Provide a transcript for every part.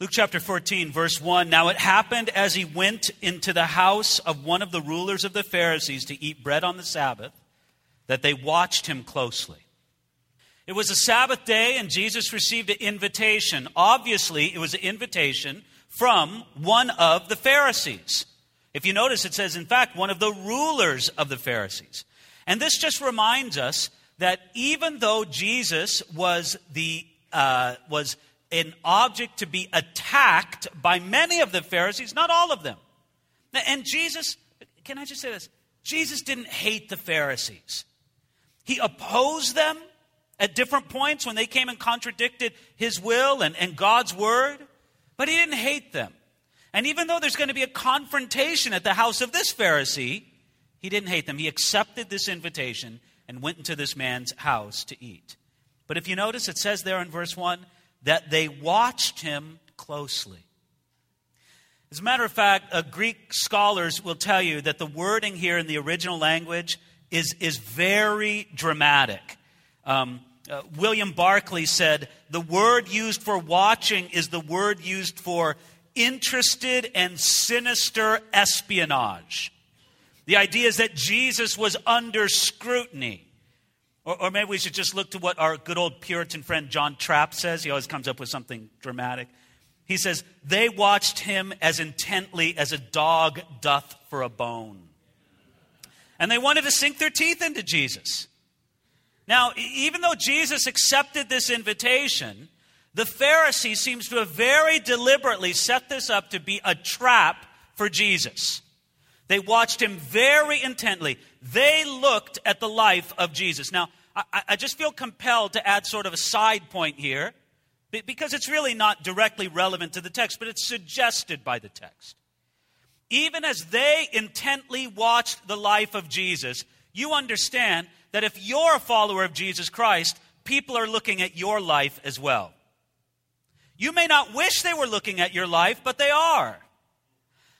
Luke chapter 14, verse 1. Now it happened as he went into the house of one of the rulers of the Pharisees to eat bread on the Sabbath that they watched him closely. It was a Sabbath day, and Jesus received an invitation. Obviously, it was an invitation from one of the Pharisees. If you notice, it says, in fact, one of the rulers of the Pharisees. And this just reminds us that even though Jesus was the uh, was an object to be attacked by many of the Pharisees, not all of them. And Jesus, can I just say this? Jesus didn't hate the Pharisees. He opposed them at different points when they came and contradicted his will and, and God's word, but he didn't hate them. And even though there's going to be a confrontation at the house of this Pharisee, he didn't hate them. He accepted this invitation and went into this man's house to eat. But if you notice, it says there in verse 1 that they watched him closely. As a matter of fact, uh, Greek scholars will tell you that the wording here in the original language is, is very dramatic. Um, uh, William Barclay said the word used for watching is the word used for interested and sinister espionage. The idea is that Jesus was under scrutiny. Or, or, maybe we should just look to what our good old Puritan friend John Trapp says. He always comes up with something dramatic. He says, They watched him as intently as a dog doth for a bone. And they wanted to sink their teeth into Jesus. Now, even though Jesus accepted this invitation, the Pharisee seems to have very deliberately set this up to be a trap for Jesus. They watched him very intently. They looked at the life of Jesus. Now, I, I, just feel compelled to add sort of a side point here because it's really not directly relevant to the text, but it's suggested by the text. Even as they intently watched the life of Jesus, you understand that if you're a follower of Jesus Christ, people are looking at your life as well. You may not wish they were looking at your life, but they are.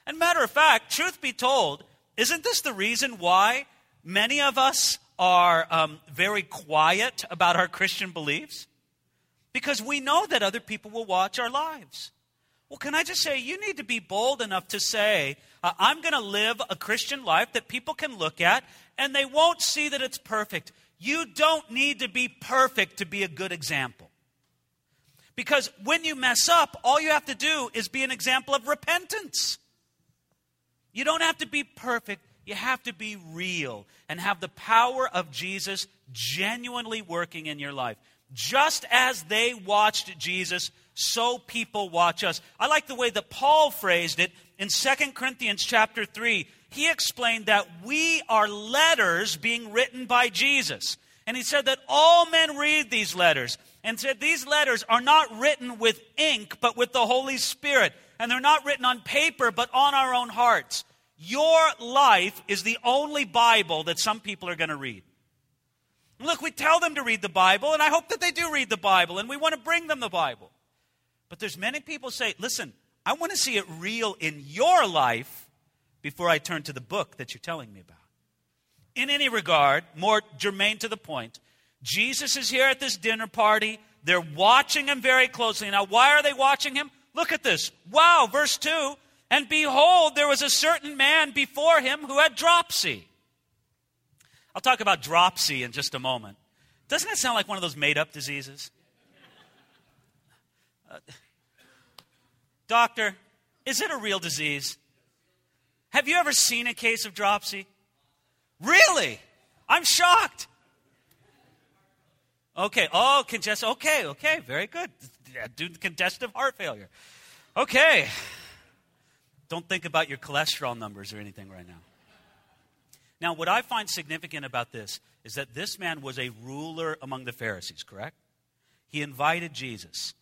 And matter of fact, truth be told, isn't this the reason why many of us are um, very quiet about our Christian beliefs? Because we know that other people will watch our lives. Well, can I just say, you need to be bold enough to say, uh, I'm going to live a Christian life that people can look at and they won't see that it's perfect. You don't need to be perfect to be a good example. Because when you mess up, all you have to do is be an example of repentance. You don't have to be perfect. You have to be real and have the power of Jesus genuinely working in your life. Just as they watched Jesus, so people watch us. I like the way that Paul phrased it in 2 Corinthians chapter 3. He explained that we are letters being written by Jesus. And he said that all men read these letters and said these letters are not written with ink, but with the Holy Spirit. And they're not written on paper, but on our own hearts. Your life is the only Bible that some people are going to read. Look, we tell them to read the Bible, and I hope that they do read the Bible, and we want to bring them the Bible. But there's many people say, listen, I want to see it real in your life before I turn to the book that you're telling me about. In any regard, more germane to the point, Jesus is here at this dinner party. They're watching him very closely. Now, why are they watching him? Look at this. Wow, verse 2 And behold, there was a certain man before him who had dropsy. I'll talk about dropsy in just a moment. Doesn't that sound like one of those made up diseases? Uh, doctor, is it a real disease? Have you ever seen a case of dropsy? Really? I'm shocked. Okay. Oh, congestive. Okay. Okay. Very good. Do congestive heart failure. Okay. Don't think about your cholesterol numbers or anything right now. Now, what I find significant about this is that this man was a ruler among the Pharisees, correct? He invited Jesus.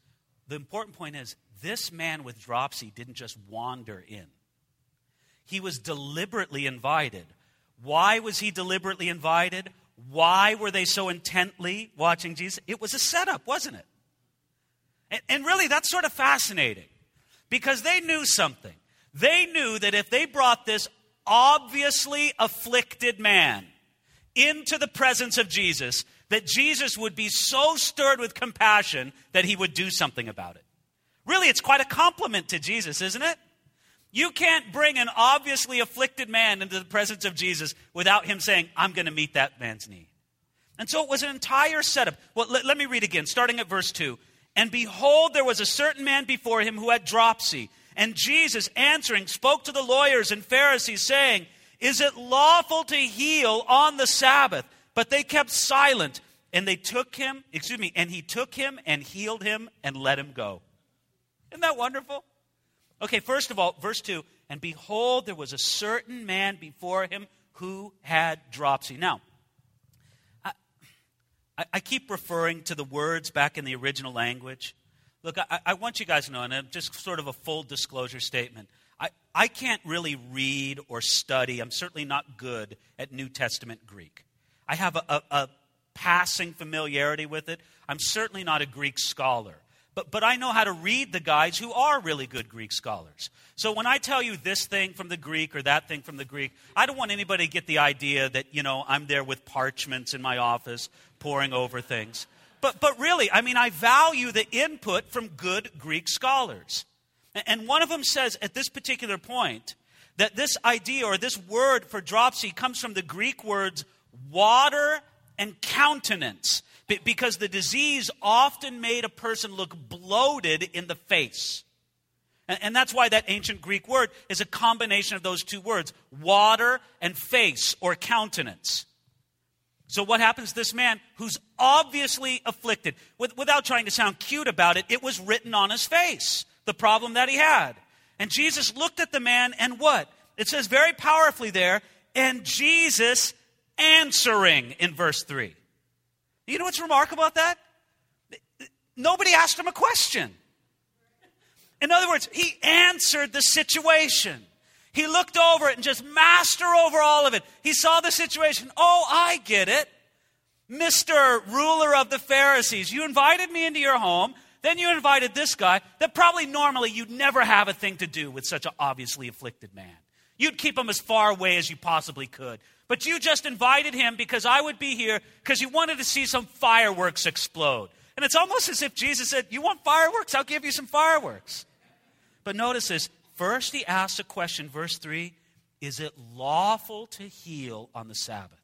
The important point is this man with dropsy didn't just wander in, he was deliberately invited. Why was he deliberately invited? Why were they so intently watching Jesus? It was a setup, wasn't it? And, and really, that's sort of fascinating because they knew something. They knew that if they brought this obviously afflicted man into the presence of Jesus, that Jesus would be so stirred with compassion that he would do something about it. Really, it's quite a compliment to Jesus, isn't it? You can't bring an obviously afflicted man into the presence of Jesus without him saying, I'm going to meet that man's need. And so it was an entire setup. Well, let, let me read again, starting at verse 2. And behold, there was a certain man before him who had dropsy. And Jesus, answering, spoke to the lawyers and Pharisees, saying, Is it lawful to heal on the Sabbath? But they kept silent. And they took him, excuse me, and he took him and healed him and let him go. Isn't that wonderful? Okay, first of all, verse 2 And behold, there was a certain man before him who had dropsy. Now, I, I keep referring to the words back in the original language. Look, I, I want you guys to know, and just sort of a full disclosure statement. I, I can't really read or study. I'm certainly not good at New Testament Greek. I have a, a, a passing familiarity with it. I'm certainly not a Greek scholar. But, but I know how to read the guys who are really good Greek scholars. So when I tell you this thing from the Greek or that thing from the Greek, I don't want anybody to get the idea that, you know, I'm there with parchments in my office poring over things. But, but really, I mean, I value the input from good Greek scholars. And one of them says at this particular point that this idea or this word for dropsy comes from the Greek words water and countenance because the disease often made a person look bloated in the face. And, that's why that ancient Greek word is a combination of those two words water and face or countenance. So, what happens to this man who's obviously afflicted? With, without trying to sound cute about it, it was written on his face, the problem that he had. And Jesus looked at the man and what? It says very powerfully there, and Jesus answering in verse 3. You know what's remarkable about that? Nobody asked him a question. In other words, he answered the situation. He looked over it and just master over all of it. He saw the situation. Oh, I get it. Mr. Ruler of the Pharisees, you invited me into your home. Then you invited this guy that probably normally you'd never have a thing to do with such an obviously afflicted man. You'd keep him as far away as you possibly could. But you just invited him because I would be here because you wanted to see some fireworks explode. And it's almost as if Jesus said, You want fireworks? I'll give you some fireworks. But notice this. First, he asks a question, verse 3 Is it lawful to heal on the Sabbath?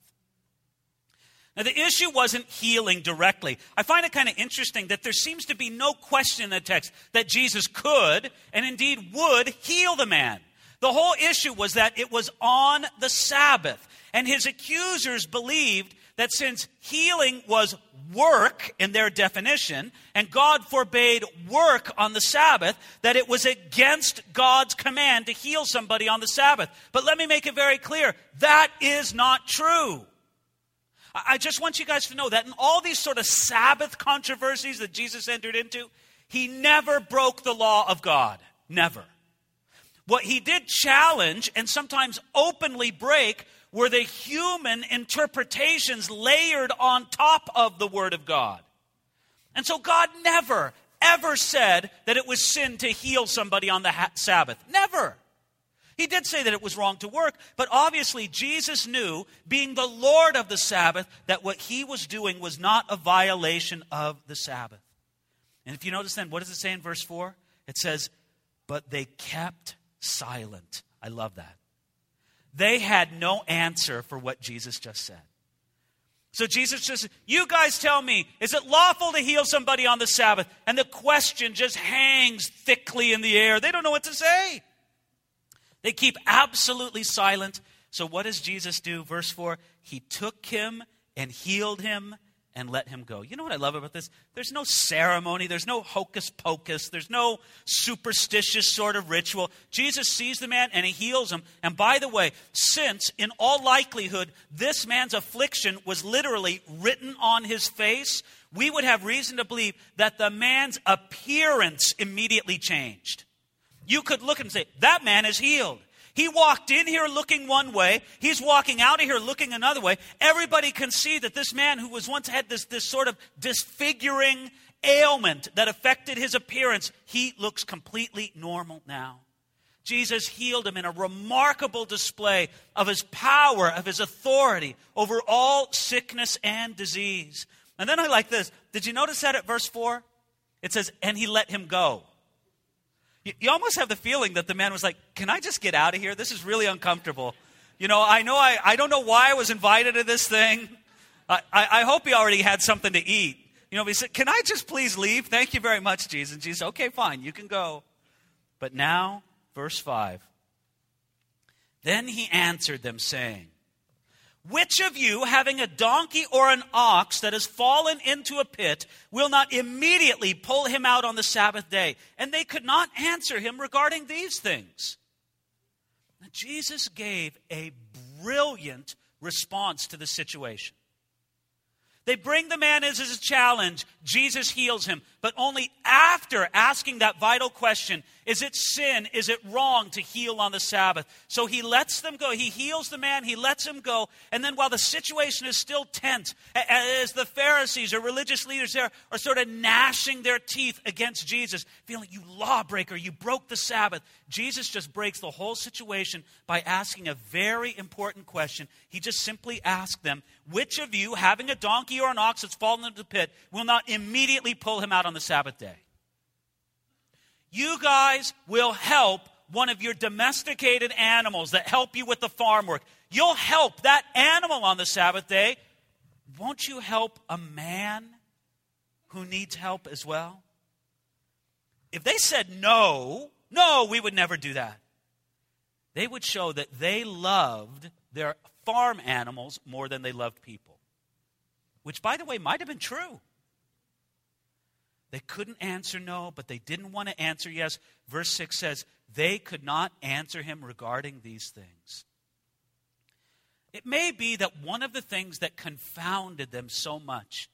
Now, the issue wasn't healing directly. I find it kind of interesting that there seems to be no question in the text that Jesus could and indeed would heal the man. The whole issue was that it was on the Sabbath. And his accusers believed that since healing was work in their definition, and God forbade work on the Sabbath, that it was against God's command to heal somebody on the Sabbath. But let me make it very clear that is not true. I just want you guys to know that in all these sort of Sabbath controversies that Jesus entered into, he never broke the law of God. Never. What he did challenge and sometimes openly break were the human interpretations layered on top of the Word of God. And so God never, ever said that it was sin to heal somebody on the ha- Sabbath. Never. He did say that it was wrong to work, but obviously Jesus knew, being the Lord of the Sabbath, that what he was doing was not a violation of the Sabbath. And if you notice then, what does it say in verse 4? It says, But they kept silent. I love that. They had no answer for what Jesus just said. So Jesus just, you guys tell me, is it lawful to heal somebody on the Sabbath? And the question just hangs thickly in the air. They don't know what to say. They keep absolutely silent. So what does Jesus do? Verse 4 He took him and healed him and let him go. You know what I love about this? There's no ceremony, there's no hocus pocus, there's no superstitious sort of ritual. Jesus sees the man and he heals him. And by the way, since in all likelihood this man's affliction was literally written on his face, we would have reason to believe that the man's appearance immediately changed. You could look and say, that man is healed. He walked in here looking one way. He's walking out of here looking another way. Everybody can see that this man who was once had this, this sort of disfiguring ailment that affected his appearance, he looks completely normal now. Jesus healed him in a remarkable display of his power, of his authority over all sickness and disease. And then I like this. Did you notice that at verse 4? It says, and he let him go. You, you almost have the feeling that the man was like, Can I just get out of here? This is really uncomfortable. You know, I know I, I don't know why I was invited to this thing. I, I, I hope he already had something to eat. You know, he said, Can I just please leave? Thank you very much, Jesus. And Jesus, okay, fine, you can go. But now, verse 5. Then he answered them, saying, which of you, having a donkey or an ox that has fallen into a pit, will not immediately pull him out on the Sabbath day? And they could not answer him regarding these things. Now, Jesus gave a brilliant response to the situation. They bring the man as a challenge. Jesus heals him. But only after asking that vital question is it sin? Is it wrong to heal on the Sabbath? So he lets them go. He heals the man. He lets him go. And then while the situation is still tense, as the Pharisees or religious leaders there are sort of gnashing their teeth against Jesus, feeling, you lawbreaker, you broke the Sabbath, Jesus just breaks the whole situation by asking a very important question. He just simply asked them, which of you, having a donkey or an ox that's fallen into the pit, will not immediately pull him out on the Sabbath day? You guys will help one of your domesticated animals that help you with the farm work. You'll help that animal on the Sabbath day. Won't you help a man who needs help as well? If they said no, no, we would never do that. They would show that they loved their farm animals more than they loved people. Which, by the way, might have been true. They couldn't answer no, but they didn't want to answer yes. Verse 6 says, they could not answer him regarding these things. It may be that one of the things that confounded them so much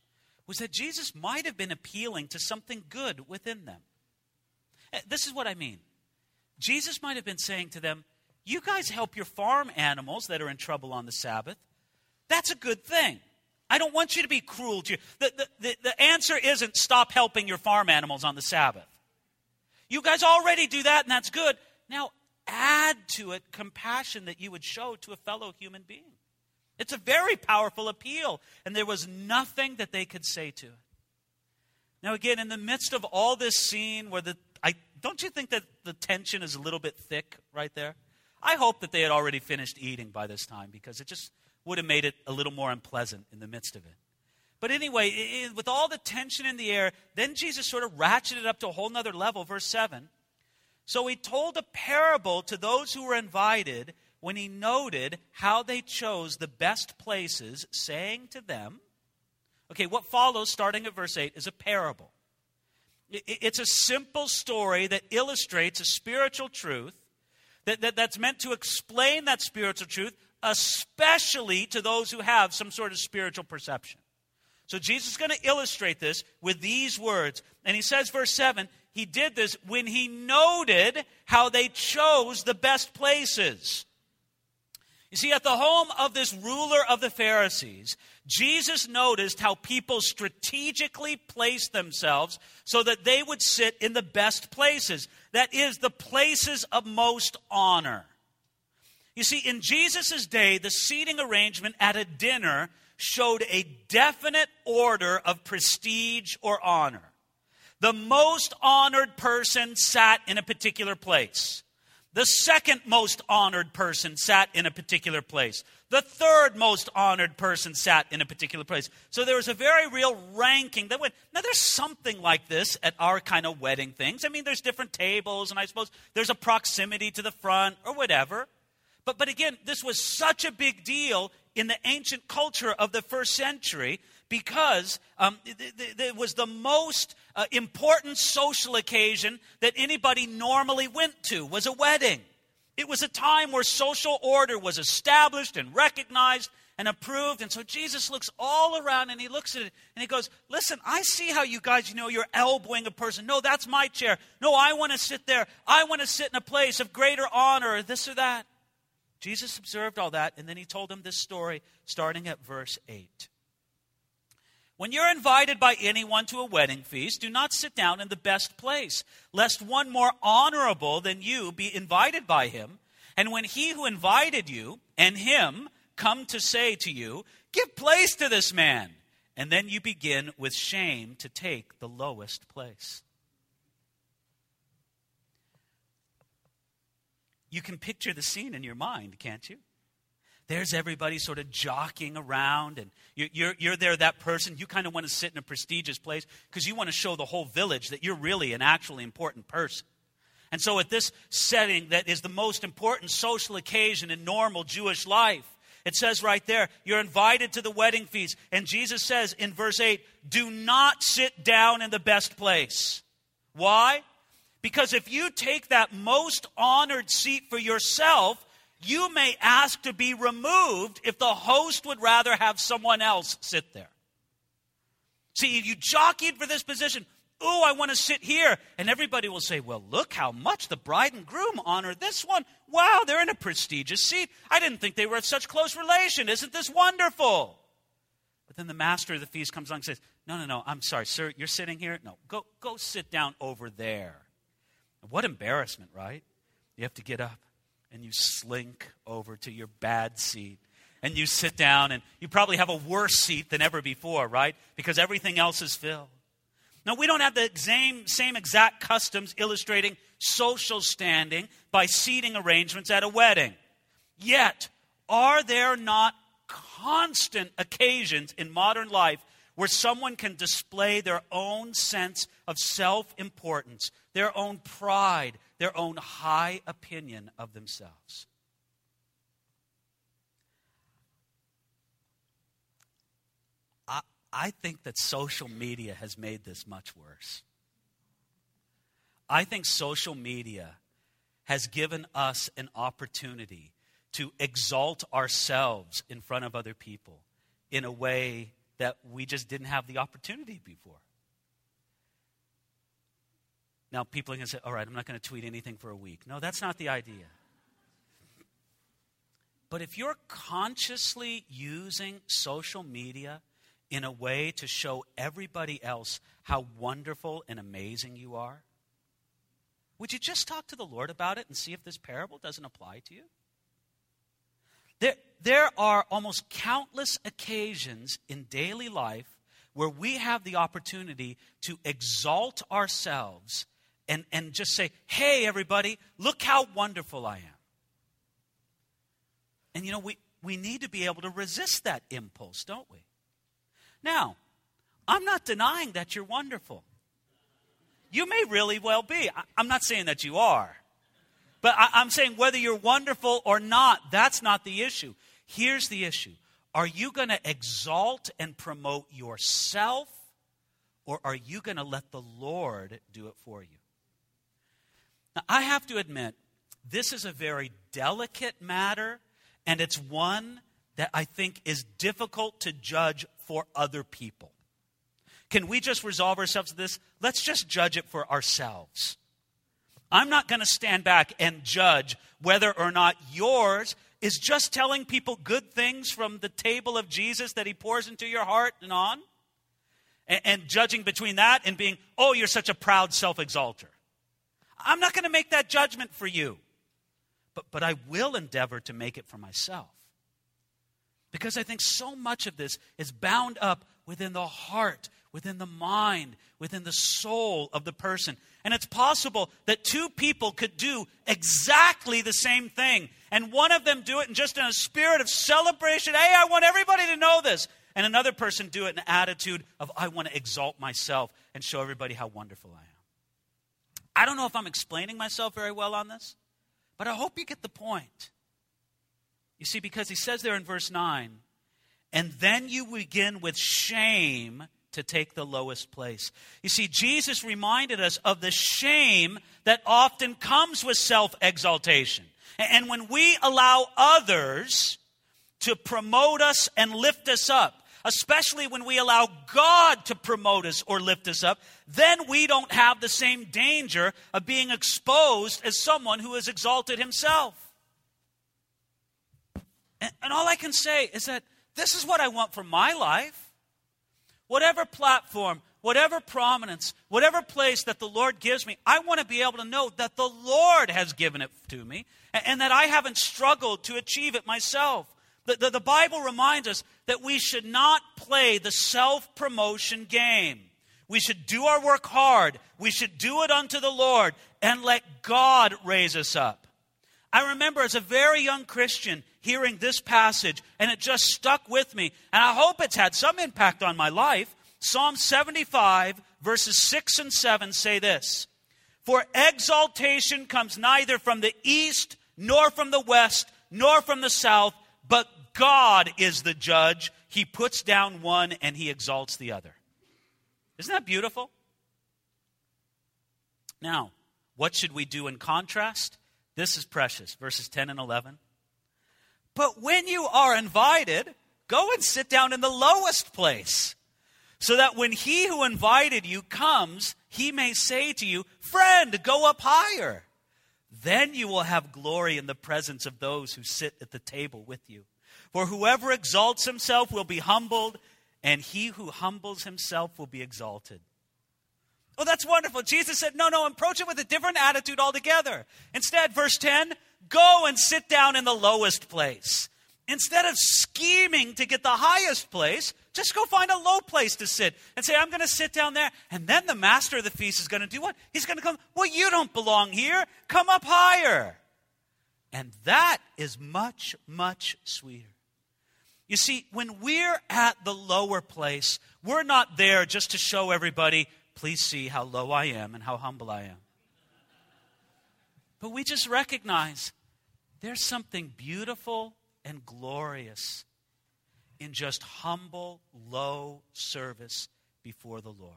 was that Jesus might have been appealing to something good within them. Eh, this is what I mean. Jesus might have been saying to them, You guys help your farm animals that are in trouble on the Sabbath. That's a good thing. I don't want you to be cruel to you. The, the, the, the, answer isn't stop helping your farm animals on the Sabbath. You guys already do that, and that's good. Now, add to it compassion that you would show to a fellow human being. It's a very powerful appeal, and there was nothing that they could say to it. Now, again, in the midst of all this scene where the I don't you think that the tension is a little bit thick right there? I hope that they had already finished eating by this time because it just would have made it a little more unpleasant in the midst of it. But anyway, it, with all the tension in the air, then Jesus sort of ratcheted up to a whole nother level. Verse 7. So he told a parable to those who were invited when he noted how they chose the best places, saying to them, Okay, what follows, starting at verse 8, is a parable. It's a simple story that illustrates a spiritual truth that, that, that's meant to explain that spiritual truth, especially to those who have some sort of spiritual perception. So Jesus is going to illustrate this with these words. And he says, verse 7, he did this when he noted how they chose the best places. You see, at the home of this ruler of the Pharisees, Jesus noticed how people strategically placed themselves so that they would sit in the best places. That is, the places of most honor. You see, in Jesus' day, the seating arrangement at a dinner showed a definite order of prestige or honor. The most honored person sat in a particular place. The second most honored person sat in a particular place. The third most honored person sat in a particular place. So there was a very real ranking that went. Now, there's something like this at our kind of wedding things. I mean, there's different tables, and I suppose there's a proximity to the front or whatever. But, but again, this was such a big deal in the ancient culture of the first century because um, it, was the most uh, important social occasion that anybody normally went to was a wedding. It was a time where social order was established and recognized and approved. And so Jesus looks all around and he looks at it and he goes, Listen, I see how you guys, you know, you're elbowing a person. No, that's my chair. No, I want to sit there. I want to sit in a place of greater honor, or this or that. Jesus observed all that and then he told him this story starting at verse 8. When you're invited by anyone to a wedding feast, do not sit down in the best place, lest one more honorable than you be invited by him. And when he who invited you and him come to say to you, Give place to this man, and then you begin with shame to take the lowest place. You can picture the scene in your mind, can't you? There's everybody sort of jockeying around, and you're, you're, you're there, that person. You kind of want to sit in a prestigious place because you want to show the whole village that you're really an actually important person. And so, at this setting that is the most important social occasion in normal Jewish life, it says right there, you're invited to the wedding feast. And Jesus says in verse 8, do not sit down in the best place. Why? Because if you take that most honored seat for yourself, you may ask to be removed if the host would rather have someone else sit there. See, you jockeyed for this position. Oh, I want to sit here. And everybody will say, Well, look how much the bride and groom honor this one. Wow, they're in a prestigious seat. I didn't think they were in such close relation. Isn't this wonderful? But then the master of the feast comes along and says, No, no, no, I'm sorry, sir, you're sitting here? No, go, go sit down over there. What embarrassment, right? You have to get up and you slink over to your bad seat and you sit down and you probably have a worse seat than ever before, right? Because everything else is filled. Now, we don't have the same, same exact customs illustrating social standing by seating arrangements at a wedding. Yet, are there not constant occasions in modern life where someone can display their own sense of self importance, their own pride, their own high opinion of themselves? I think that social media has made this much worse. I think social media has given us an opportunity to exalt ourselves in front of other people in a way that we just didn't have the opportunity before. Now, people are going to say, all right, I'm not going to tweet anything for a week. No, that's not the idea. But if you're consciously using social media in a way to show everybody else how wonderful and amazing you are? Would you just talk to the Lord about it and see if this parable doesn't apply to you? There, there are almost countless occasions in daily life where we have the opportunity to exalt ourselves and, and just say, hey, everybody, look how wonderful I am. And you know, we, we need to be able to resist that impulse, don't we? Now, I'm not denying that you're wonderful. You may really well be. I'm not saying that you are. But I'm saying whether you're wonderful or not, that's not the issue. Here's the issue Are you going to exalt and promote yourself, or are you going to let the Lord do it for you? Now, I have to admit, this is a very delicate matter, and it's one that I think is difficult to judge for other people. Can we just resolve ourselves to this? Let's just judge it for ourselves. I'm not going to stand back and judge whether or not yours is just telling people good things from the table of Jesus that he pours into your heart and on, and, and judging between that and being, oh, you're such a proud self exalter. I'm not going to make that judgment for you, but, but I will endeavor to make it for myself. Because I think so much of this is bound up within the heart, within the mind, within the soul of the person. And it's possible that two people could do exactly the same thing. And one of them do it in just in a spirit of celebration. Hey, I want everybody to know this. And another person do it in an attitude of, I want to exalt myself and show everybody how wonderful I am. I don't know if I'm explaining myself very well on this, but I hope you get the point. You see, because he says there in verse 9, and then you begin with shame to take the lowest place. You see, Jesus reminded us of the shame that often comes with self exaltation. And when we allow others to promote us and lift us up, especially when we allow God to promote us or lift us up, then we don't have the same danger of being exposed as someone who has exalted himself. And, and all I can say is that this is what I want for my life. Whatever platform, whatever prominence, whatever place that the Lord gives me, I want to be able to know that the Lord has given it to me and, and that I haven't struggled to achieve it myself. The, the, the Bible reminds us that we should not play the self promotion game. We should do our work hard. We should do it unto the Lord and let God raise us up. I remember as a very young Christian hearing this passage, and it just stuck with me. And I hope it's had some impact on my life. Psalm 75, verses 6 and 7 say this For exaltation comes neither from the east, nor from the west, nor from the south, but God is the judge. He puts down one and he exalts the other. Isn't that beautiful? Now, what should we do in contrast? This is precious. Verses 10 and 11. But when you are invited, go and sit down in the lowest place, so that when he who invited you comes, he may say to you, Friend, go up higher. Then you will have glory in the presence of those who sit at the table with you. For whoever exalts himself will be humbled, and he who humbles himself will be exalted. Oh, that's wonderful. Jesus said, No, no, approach it with a different attitude altogether. Instead, verse 10 go and sit down in the lowest place. Instead of scheming to get the highest place, just go find a low place to sit and say, I'm going to sit down there. And then the master of the feast is going to do what? He's going to come, Well, you don't belong here. Come up higher. And that is much, much sweeter. You see, when we're at the lower place, we're not there just to show everybody, please see how low I am and how humble I am. But we just recognize there's something beautiful and glorious in just humble, low service before the Lord.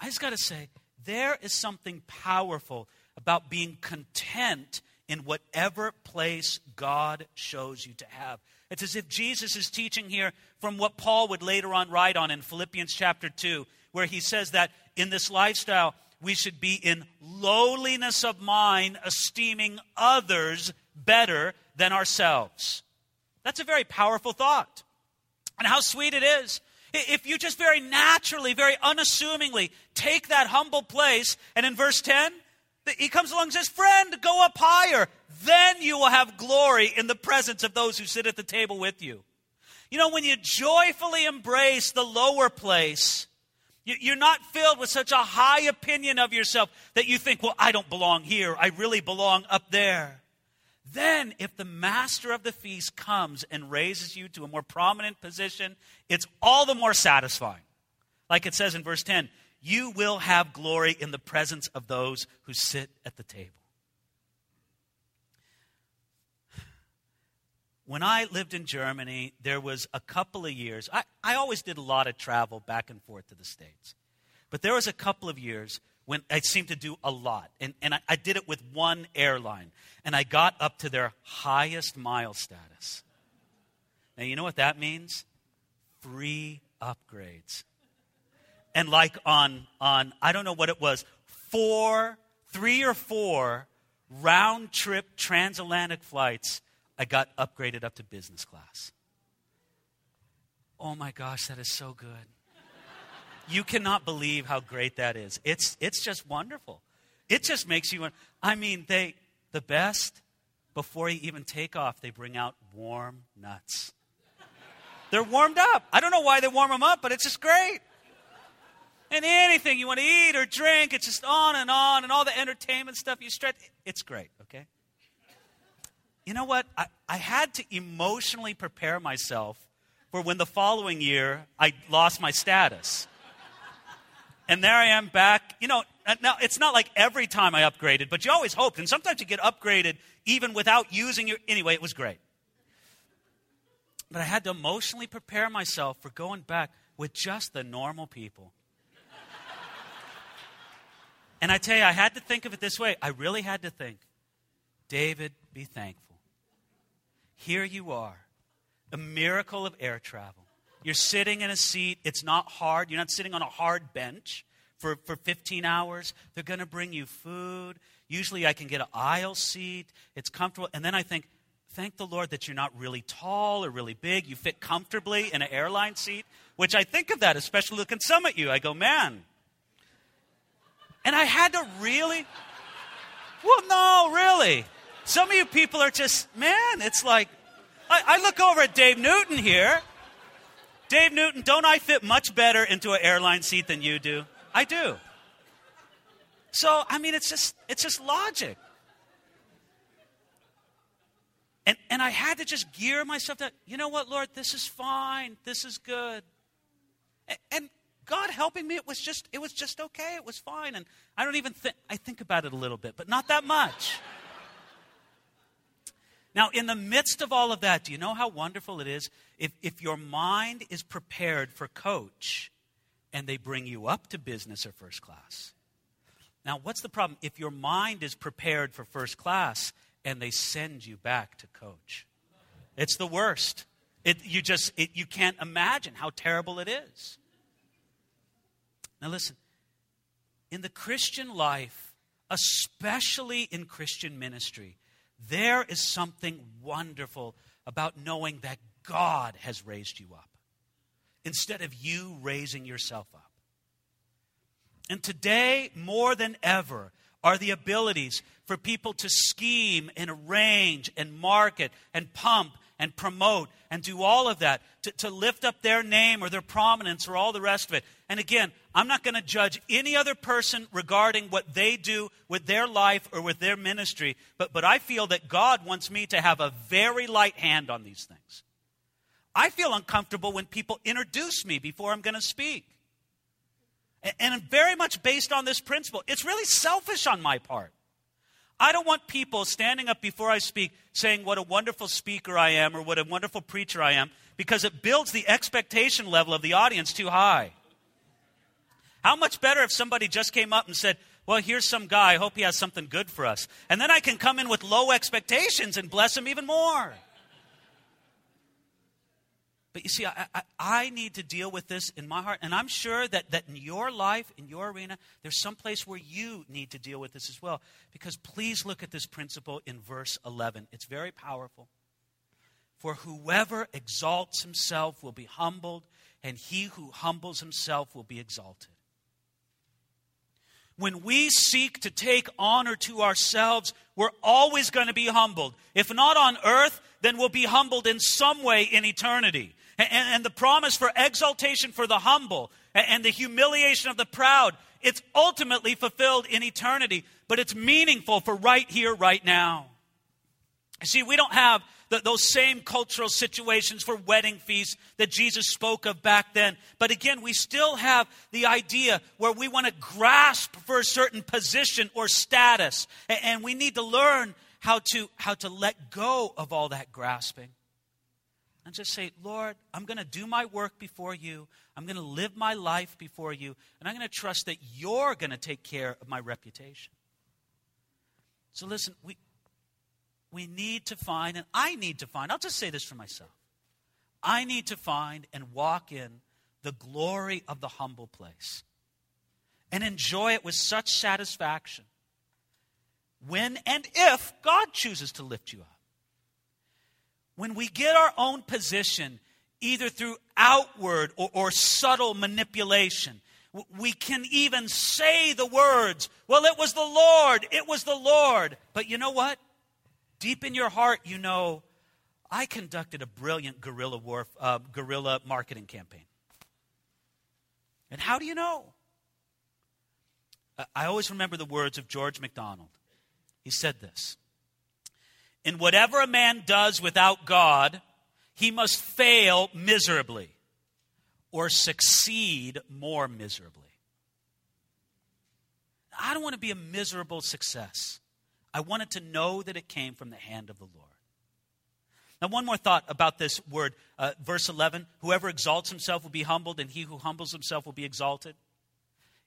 I just got to say, there is something powerful about being content in whatever place God shows you to have. It's as if Jesus is teaching here from what Paul would later on write on in Philippians chapter 2, where he says that in this lifestyle, we should be in lowliness of mind, esteeming others better than ourselves. That's a very powerful thought. And how sweet it is. If you just very naturally, very unassumingly take that humble place, and in verse 10, he comes along and says, Friend, go up higher. Then you will have glory in the presence of those who sit at the table with you. You know, when you joyfully embrace the lower place, you're not filled with such a high opinion of yourself that you think, well, I don't belong here. I really belong up there. Then, if the master of the feast comes and raises you to a more prominent position, it's all the more satisfying. Like it says in verse 10, you will have glory in the presence of those who sit at the table. When I lived in Germany, there was a couple of years. I, I always did a lot of travel back and forth to the States. But there was a couple of years when I seemed to do a lot. And, and I, I did it with one airline. And I got up to their highest mile status. Now, you know what that means? Free upgrades. And like on, on I don't know what it was, four, three or four round trip transatlantic flights I got upgraded up to business class. Oh my gosh, that is so good. You cannot believe how great that is. It's, it's just wonderful. It just makes you, I mean, they, the best, before you even take off, they bring out warm nuts. They're warmed up. I don't know why they warm them up, but it's just great. And anything you want to eat or drink, it's just on and on, and all the entertainment stuff you stretch. It's great, okay? you know what? I, I had to emotionally prepare myself for when the following year I lost my status. And there I am back. You know, now it's not like every time I upgraded, but you always hoped. And sometimes you get upgraded even without using your. Anyway, it was great. But I had to emotionally prepare myself for going back with just the normal people. And I tell you, I had to think of it this way. I really had to think David, be thankful. Here you are, a miracle of air travel. You're sitting in a seat, it's not hard. You're not sitting on a hard bench for, for 15 hours. They're going to bring you food. Usually I can get an aisle seat, it's comfortable. And then I think, thank the Lord that you're not really tall or really big. You fit comfortably in an airline seat, which I think of that, especially looking some at you. I go, man. And I had to really, well, no, really. Some of you people are just, man, it's like, I, I look over at Dave Newton here. Dave Newton, don't I fit much better into an airline seat than you do? I do. So, I mean, it's just, it's just logic. And, and I had to just gear myself to, you know what, Lord, this is fine. This is good. And, and God helping me, it was just, it was just okay. It was fine. And I don't even think, I think about it a little bit, but not that much. now, in the midst of all of that, do you know how wonderful it is if, if your mind is prepared for coach and they bring you up to business or first class? Now, what's the problem? If your mind is prepared for first class and they send you back to coach, it's the worst. It, you just it, you can't imagine how terrible it is. Now, listen. In the Christian life, especially in Christian ministry, there is something wonderful about knowing that God has raised you up instead of you raising yourself up. And today, more than ever, are the abilities for people to scheme and arrange and market and pump and promote and do all of that to, to lift up their name or their prominence or all the rest of it. And again, I'm not going to judge any other person regarding what they do with their life or with their ministry, but, but I feel that God wants me to have a very light hand on these things. I feel uncomfortable when people introduce me before I'm going to speak. And very much based on this principle. It's really selfish on my part. I don't want people standing up before I speak saying what a wonderful speaker I am or what a wonderful preacher I am because it builds the expectation level of the audience too high. How much better if somebody just came up and said, Well, here's some guy, I hope he has something good for us. And then I can come in with low expectations and bless him even more. But you see, I, I, I, need to deal with this in my heart. And I'm sure that, that in your life, in your arena, there's some place where you need to deal with this as well. Because please look at this principle in verse 11. It's very powerful. For whoever exalts himself will be humbled, and he who humbles himself will be exalted. When we seek to take honor to ourselves, we're always going to be humbled. If not on earth, then we'll be humbled in some way in eternity. And, and the promise for exaltation for the humble and the humiliation of the proud, it's ultimately fulfilled in eternity, but it's meaningful for right here, right now. See, we don't have the, those same cultural situations for wedding feasts that Jesus spoke of back then. But again, we still have the idea where we want to grasp for a certain position or status. And, and we need to learn how to, how to let go of all that grasping and just say, Lord, I'm going to do my work before you. I'm going to live my life before you. And I'm going to trust that you're going to take care of my reputation. So listen, we, we need to find, and I need to find, I'll just say this for myself. I need to find and walk in the glory of the humble place and enjoy it with such satisfaction when and if God chooses to lift you up when we get our own position, either through outward or, or, subtle manipulation, we can even say the words, Well, it was the Lord, it was the Lord. But you know what? Deep in your heart, you know, I conducted a brilliant guerrilla, war, uh, guerrilla marketing campaign. And how do you know? I always remember the words of George MacDonald. He said this in whatever a man does without God, he must fail miserably or succeed more miserably. I don't want to be a miserable success. I wanted to know that it came from the hand of the Lord. Now, one more thought about this word, uh, verse 11 whoever exalts himself will be humbled, and he who humbles himself will be exalted.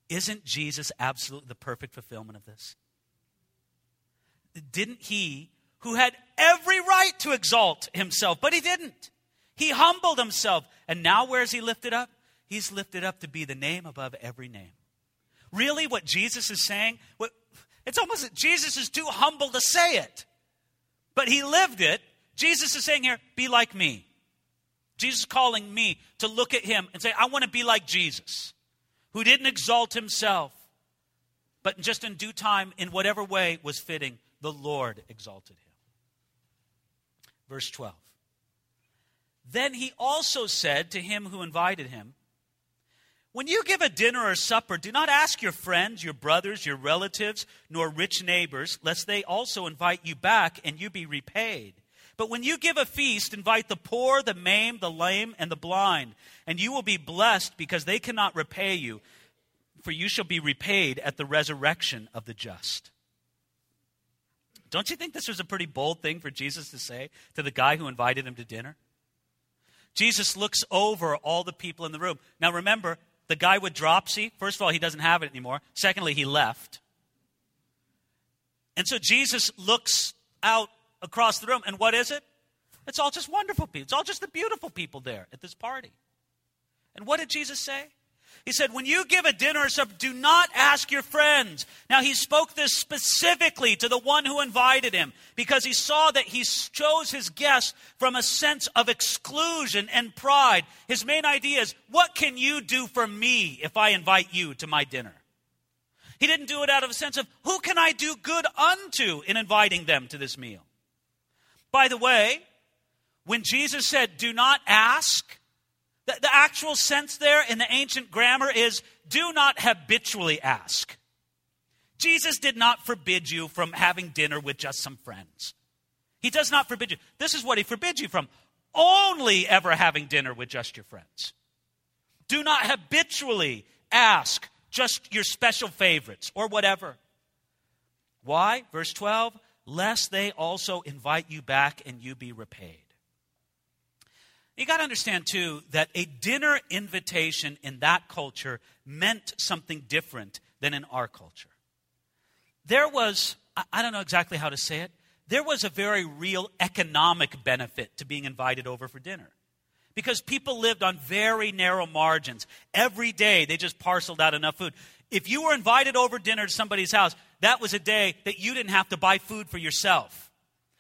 Isn't Jesus absolutely the perfect fulfillment of this? Didn't he who had every right to exalt himself, but he didn't. He humbled himself. And now, where is he lifted up? He's lifted up to be the name above every name. Really, what Jesus is saying, what, it's almost Jesus is too humble to say it, but he lived it. Jesus is saying here, be like me. Jesus is calling me to look at him and say, I want to be like Jesus, who didn't exalt himself, but just in due time, in whatever way was fitting, the Lord exalted him. Verse 12. Then he also said to him who invited him, When you give a dinner or supper, do not ask your friends, your brothers, your relatives, nor rich neighbors, lest they also invite you back and you be repaid. But when you give a feast, invite the poor, the maimed, the lame, and the blind, and you will be blessed because they cannot repay you, for you shall be repaid at the resurrection of the just. Don't you think this was a pretty bold thing for Jesus to say to the guy who invited him to dinner? Jesus looks over all the people in the room. Now remember, the guy with dropsy, first of all, he doesn't have it anymore. Secondly, he left. And so Jesus looks out across the room, and what is it? It's all just wonderful people. It's all just the beautiful people there at this party. And what did Jesus say? He said, When you give a dinner or supper, do not ask your friends. Now, he spoke this specifically to the one who invited him because he saw that he chose his guests from a sense of exclusion and pride. His main idea is, What can you do for me if I invite you to my dinner? He didn't do it out of a sense of, Who can I do good unto in inviting them to this meal? By the way, when Jesus said, Do not ask, the, the actual sense there in the ancient grammar is do not habitually ask. Jesus did not forbid you from having dinner with just some friends. He does not forbid you. This is what he forbids you from only ever having dinner with just your friends. Do not habitually ask just your special favorites or whatever. Why? Verse 12, lest they also invite you back and you be repaid. You got to understand, too, that a dinner invitation in that culture meant something different than in our culture. There was, I don't know exactly how to say it, there was a very real economic benefit to being invited over for dinner. Because people lived on very narrow margins. Every day, they just parceled out enough food. If you were invited over dinner to somebody's house, that was a day that you didn't have to buy food for yourself.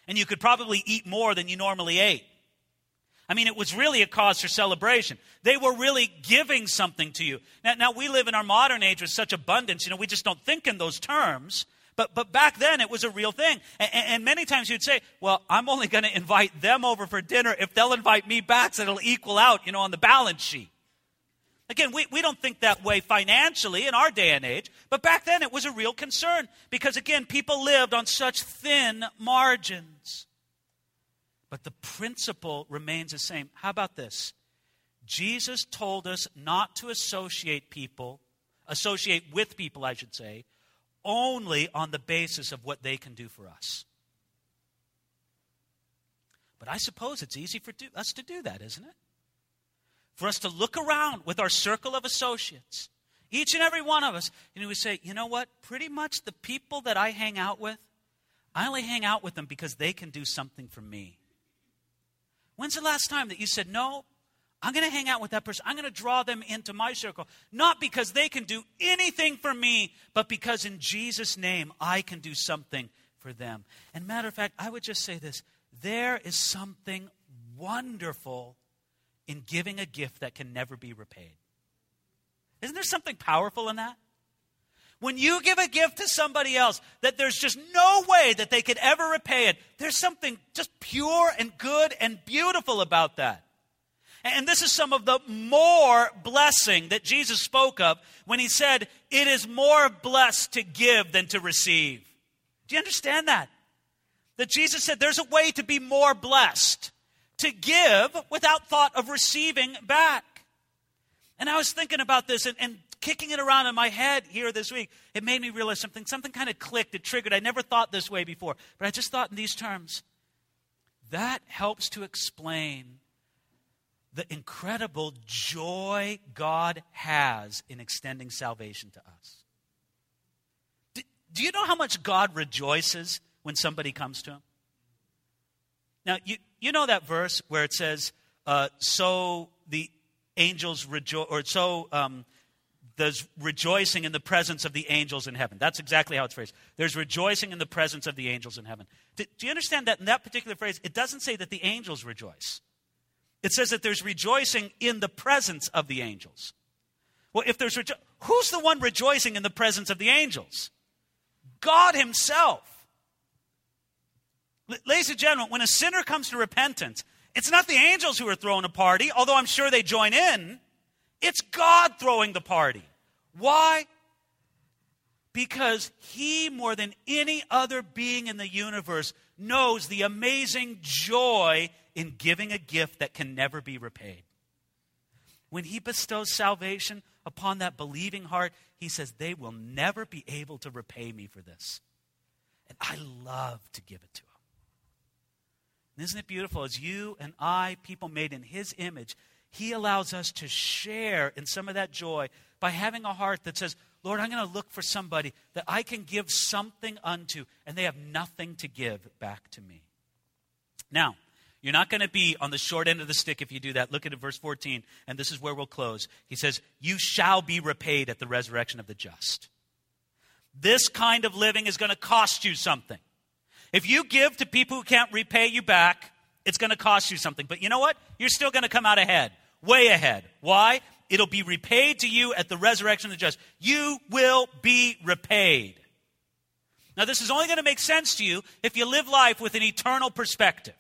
And you could probably eat more than you normally ate. I mean, it was really a cause for celebration. They were really giving something to you. Now, now, we live in our modern age with such abundance, you know, we just don't think in those terms. But, but back then, it was a real thing. And, and many times you'd say, well, I'm only going to invite them over for dinner if they'll invite me back so it'll equal out, you know, on the balance sheet. Again, we, we don't think that way financially in our day and age, but back then it was a real concern because, again, people lived on such thin margins. But the principle remains the same. How about this? Jesus told us not to associate people, associate with people, I should say, only on the basis of what they can do for us. But I suppose it's easy for do, us to do that, isn't it? For us to look around with our circle of associates, each and every one of us, and we say, you know what? Pretty much the people that I hang out with, I only hang out with them because they can do something for me. When's the last time that you said, No, I'm going to hang out with that person. I'm going to draw them into my circle. Not because they can do anything for me, but because in Jesus' name I can do something for them. And matter of fact, I would just say this there is something wonderful in giving a gift that can never be repaid. Isn't there something powerful in that? When you give a gift to somebody else that there's just no way that they could ever repay it, there's something just pure and good and beautiful about that. And this is some of the more blessing that Jesus spoke of when he said, It is more blessed to give than to receive. Do you understand that? That Jesus said there's a way to be more blessed, to give without thought of receiving back. And I was thinking about this, and, and kicking it around in my head here this week, it made me realize something. Something kind of clicked, it triggered. I never thought this way before, but I just thought in these terms. That helps to explain the incredible joy God has in extending salvation to us. Do, do, you know how much God rejoices when somebody comes to Him? Now, you, you know that verse where it says, uh, So the angels rejoice, or so um, there's rejoicing in the presence of the angels in heaven. That's exactly how it's phrased. There's rejoicing in the presence of the angels in heaven. Do, do, you understand that in that particular phrase, it doesn't say that the angels rejoice? It says that there's rejoicing in the presence of the angels. Well, if there's rejo- who's the one rejoicing in the presence of the angels? God Himself. L- ladies and gentlemen, when a sinner comes to repentance, it's not the angels who are throwing a party, although I'm sure they join in. It's God throwing the party. Why? because he, more than any other being in the universe, knows the amazing joy in giving a gift that can never be repaid. When he bestows salvation upon that believing heart, he says, They will never be able to repay me for this. And I love to give it to him. And isn't it beautiful? As you and I, people made in his image, he allows us to share in some of that joy by having a heart that says, Lord, I'm going to look for somebody that I can give something unto, and they have nothing to give back to me. Now, you're not going to be on the short end of the stick if you do that. Look at verse 14, and this is where we'll close. He says, You shall be repaid at the resurrection of the just. This kind of living is going to cost you something. If you give to people who can't repay you back, it's going to cost you something. But you know what? You're still going to come out ahead, way ahead. Why? It'll be repaid to you at the resurrection of the just. You will be repaid. Now, this is only going to make sense to you if you live life with an eternal perspective.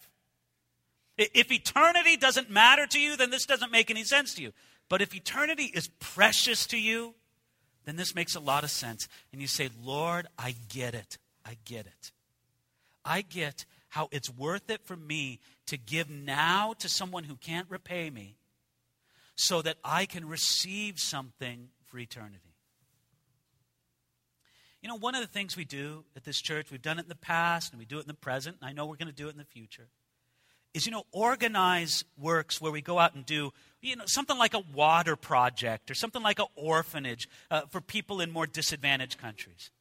If eternity doesn't matter to you, then this doesn't make any sense to you. But if eternity is precious to you, then this makes a lot of sense. And you say, Lord, I get it. I get it. I get how it's worth it for me to give now to someone who can't repay me so that I can receive something for eternity. You know, one of the things we do at this church, we've done it in the past and we do it in the present, and I know we're going to do it in the future, is, you know, organize works where we go out and do, you know, something like a water project or something like an orphanage uh, for people in more disadvantaged countries.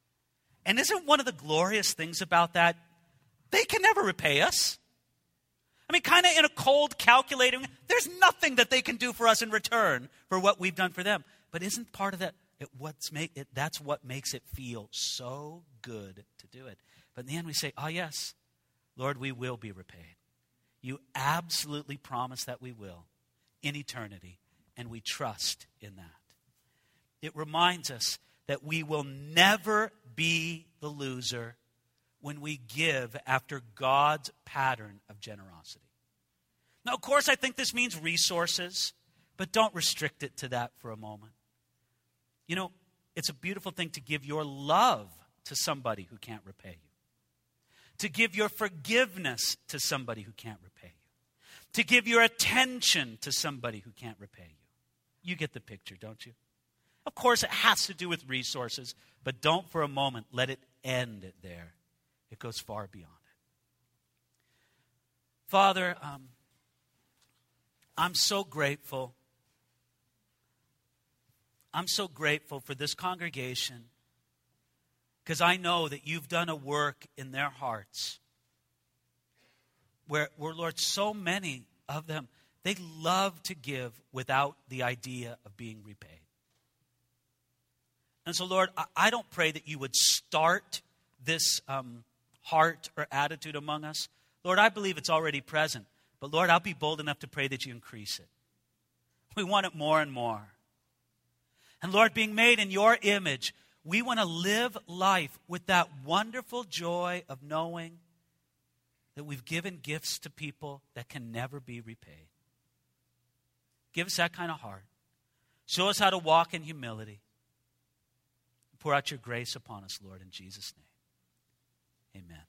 And isn't one of the glorious things about that? They can never repay us. I mean, kind of in a cold, calculating, there's nothing that they can do for us in return for what we've done for them. But isn't part of that it, what's make it, that's what makes it feel so good to do it. But in the end, we say, oh, yes, Lord, we will be repaid. You absolutely promise that we will in eternity, and we trust in that. It reminds us that we will never be the loser when we give after God's pattern of generosity. Now, of course, I think this means resources, but don't restrict it to that for a moment. You know, it's a beautiful thing to give your love to somebody who can't repay you, to give your forgiveness to somebody who can't repay you, to give your attention to somebody who can't repay you. You get the picture, don't you? Of course, it has to do with resources, but don't for a moment let it end there it goes far beyond it. Father, um, I'm so grateful. I'm so grateful for this congregation because I know that you've done a work in their hearts where, where, Lord, so many of them, they love to give without the idea of being repaid. And so, Lord, I, I don't pray that you would start this um, heart or attitude among us? Lord, I believe it's already present. But Lord, I'll be bold enough to pray that you increase it. We want it more and more. And Lord, being made in your image, we want to live life with that wonderful joy of knowing that we've given gifts to people that can never be repaid. Give us that kind of heart. Show us how to walk in humility. Pour out your grace upon us, Lord, in Jesus' name. Amen.